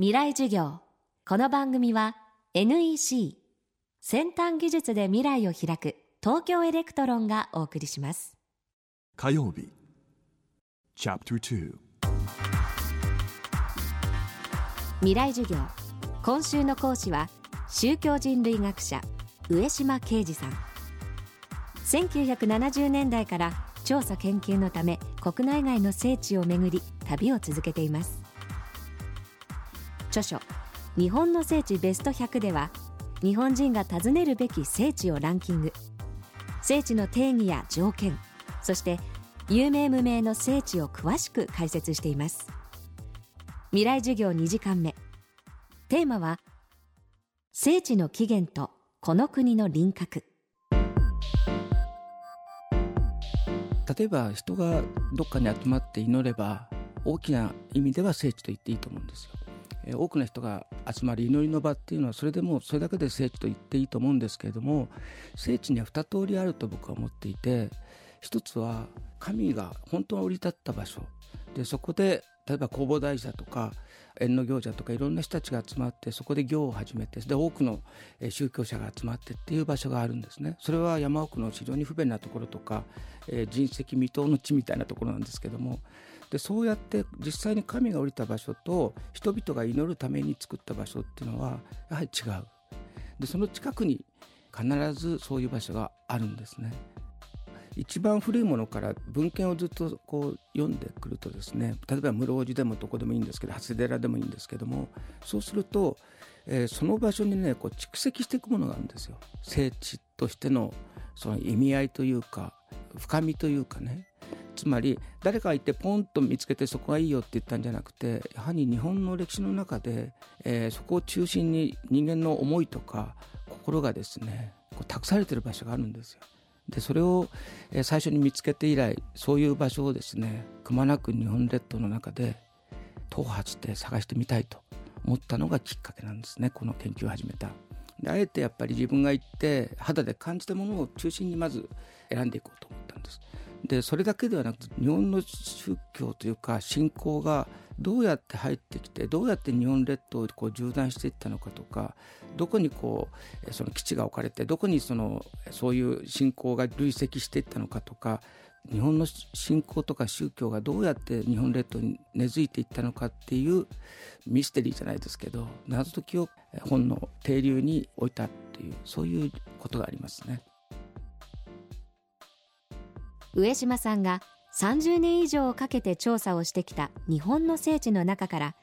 未来授業。この番組は NEC 先端技術で未来を開く東京エレクトロンがお送りします。火曜日 Chapter 2未来授業。今週の講師は宗教人類学者植島啓司さん。1970年代から調査研究のため国内外の聖地をめぐり旅を続けています著書「日本の聖地ベスト100」では日本人が訪ねるべき聖地をランキング。聖地の定義や条件そして有名無名の聖地を詳しく解説しています。未来授業2時間目。テーマは聖地の起源とこの国の輪郭。例えば人がどっかに集まって祈れば大きな意味では聖地と言っていいと思うんですよ。多くの人が集まる祈りの場っていうのはそれでもそれだけで聖地と言っていいと思うんですけれども聖地には2通りあると僕は思っていて一つは神が本当は降り立った場所でそこで例えば弘法大師だとか縁の行者とかいろんな人たちが集まってそこで行を始めてで多くの宗教者が集まってっていう場所があるんですね。それは山奥の非常に不便なところとか、えー、人石未踏の地みたいなところなんですけどもでそうやって実際に神が降りた場所と人々が祈るために作った場所っていうのはやはり違う。でその近くに必ずそういう場所があるんですね。一番古いものから文献をずっとこう読んでくるとですね例えば室生寺でもどこでもいいんですけど長谷寺でもいいんですけどもそうすると、えー、その場所にねこう蓄積していくものがあるんですよ。聖地としてのその意味合いというか深みというかね。つまり誰かがいてポンと見つけてそこがいいよって言ったんじゃなくてやはり日本の歴史の中で、えー、そこを中心に人間の思いとか心がですねこう託されてる場所があるんですよ。でそれを最初に見つけて以来そういう場所をですねくまなく日本列島の中で踏破して探してみたいと思ったのがきっかけなんですねこの研究を始めた。であえてやっぱり自分が行って肌で感じたものを中心にまず選んでいこうと思ったんです。でそれだけではなくて日本の宗教というか信仰がどうやって入ってきてどうやって日本列島をこう縦断していったのかとかどこにこうその基地が置かれてどこにそのそういう信仰が累積していったのかとか日本の信仰とか宗教がどうやって日本列島に根付いていったのかっていうミステリーじゃないですけど謎解きを本の底流に置いたっていうそういうことがありますね。上島さんが30年以上かけて調査をしてきた日本の聖地の中から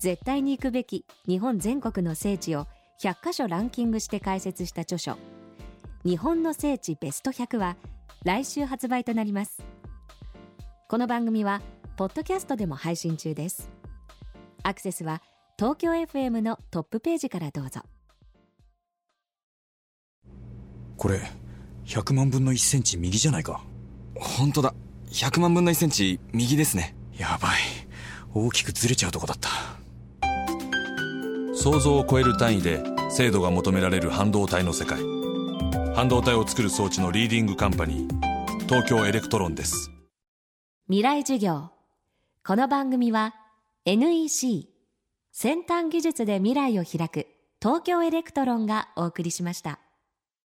絶対に行くべき日本全国の聖地を100カ所ランキングして解説した著書「日本の聖地ベスト100」は来週発売となります。この番組はポッドキャストでも配信中です。アクセスは東京 FM のトップページからどうぞ。これ100万分の1センチ右じゃないか。本当だ。100万分の1センチ右ですね。やばい。大きくずれちゃうとこだった。想像を超える単位で精度が求められる半導体の世界。半導体を作る装置のリーディングカンパニー東京エレクトロンです。未来授業。この番組は NEC 先端技術で未来を開く東京エレクトロンがお送りしました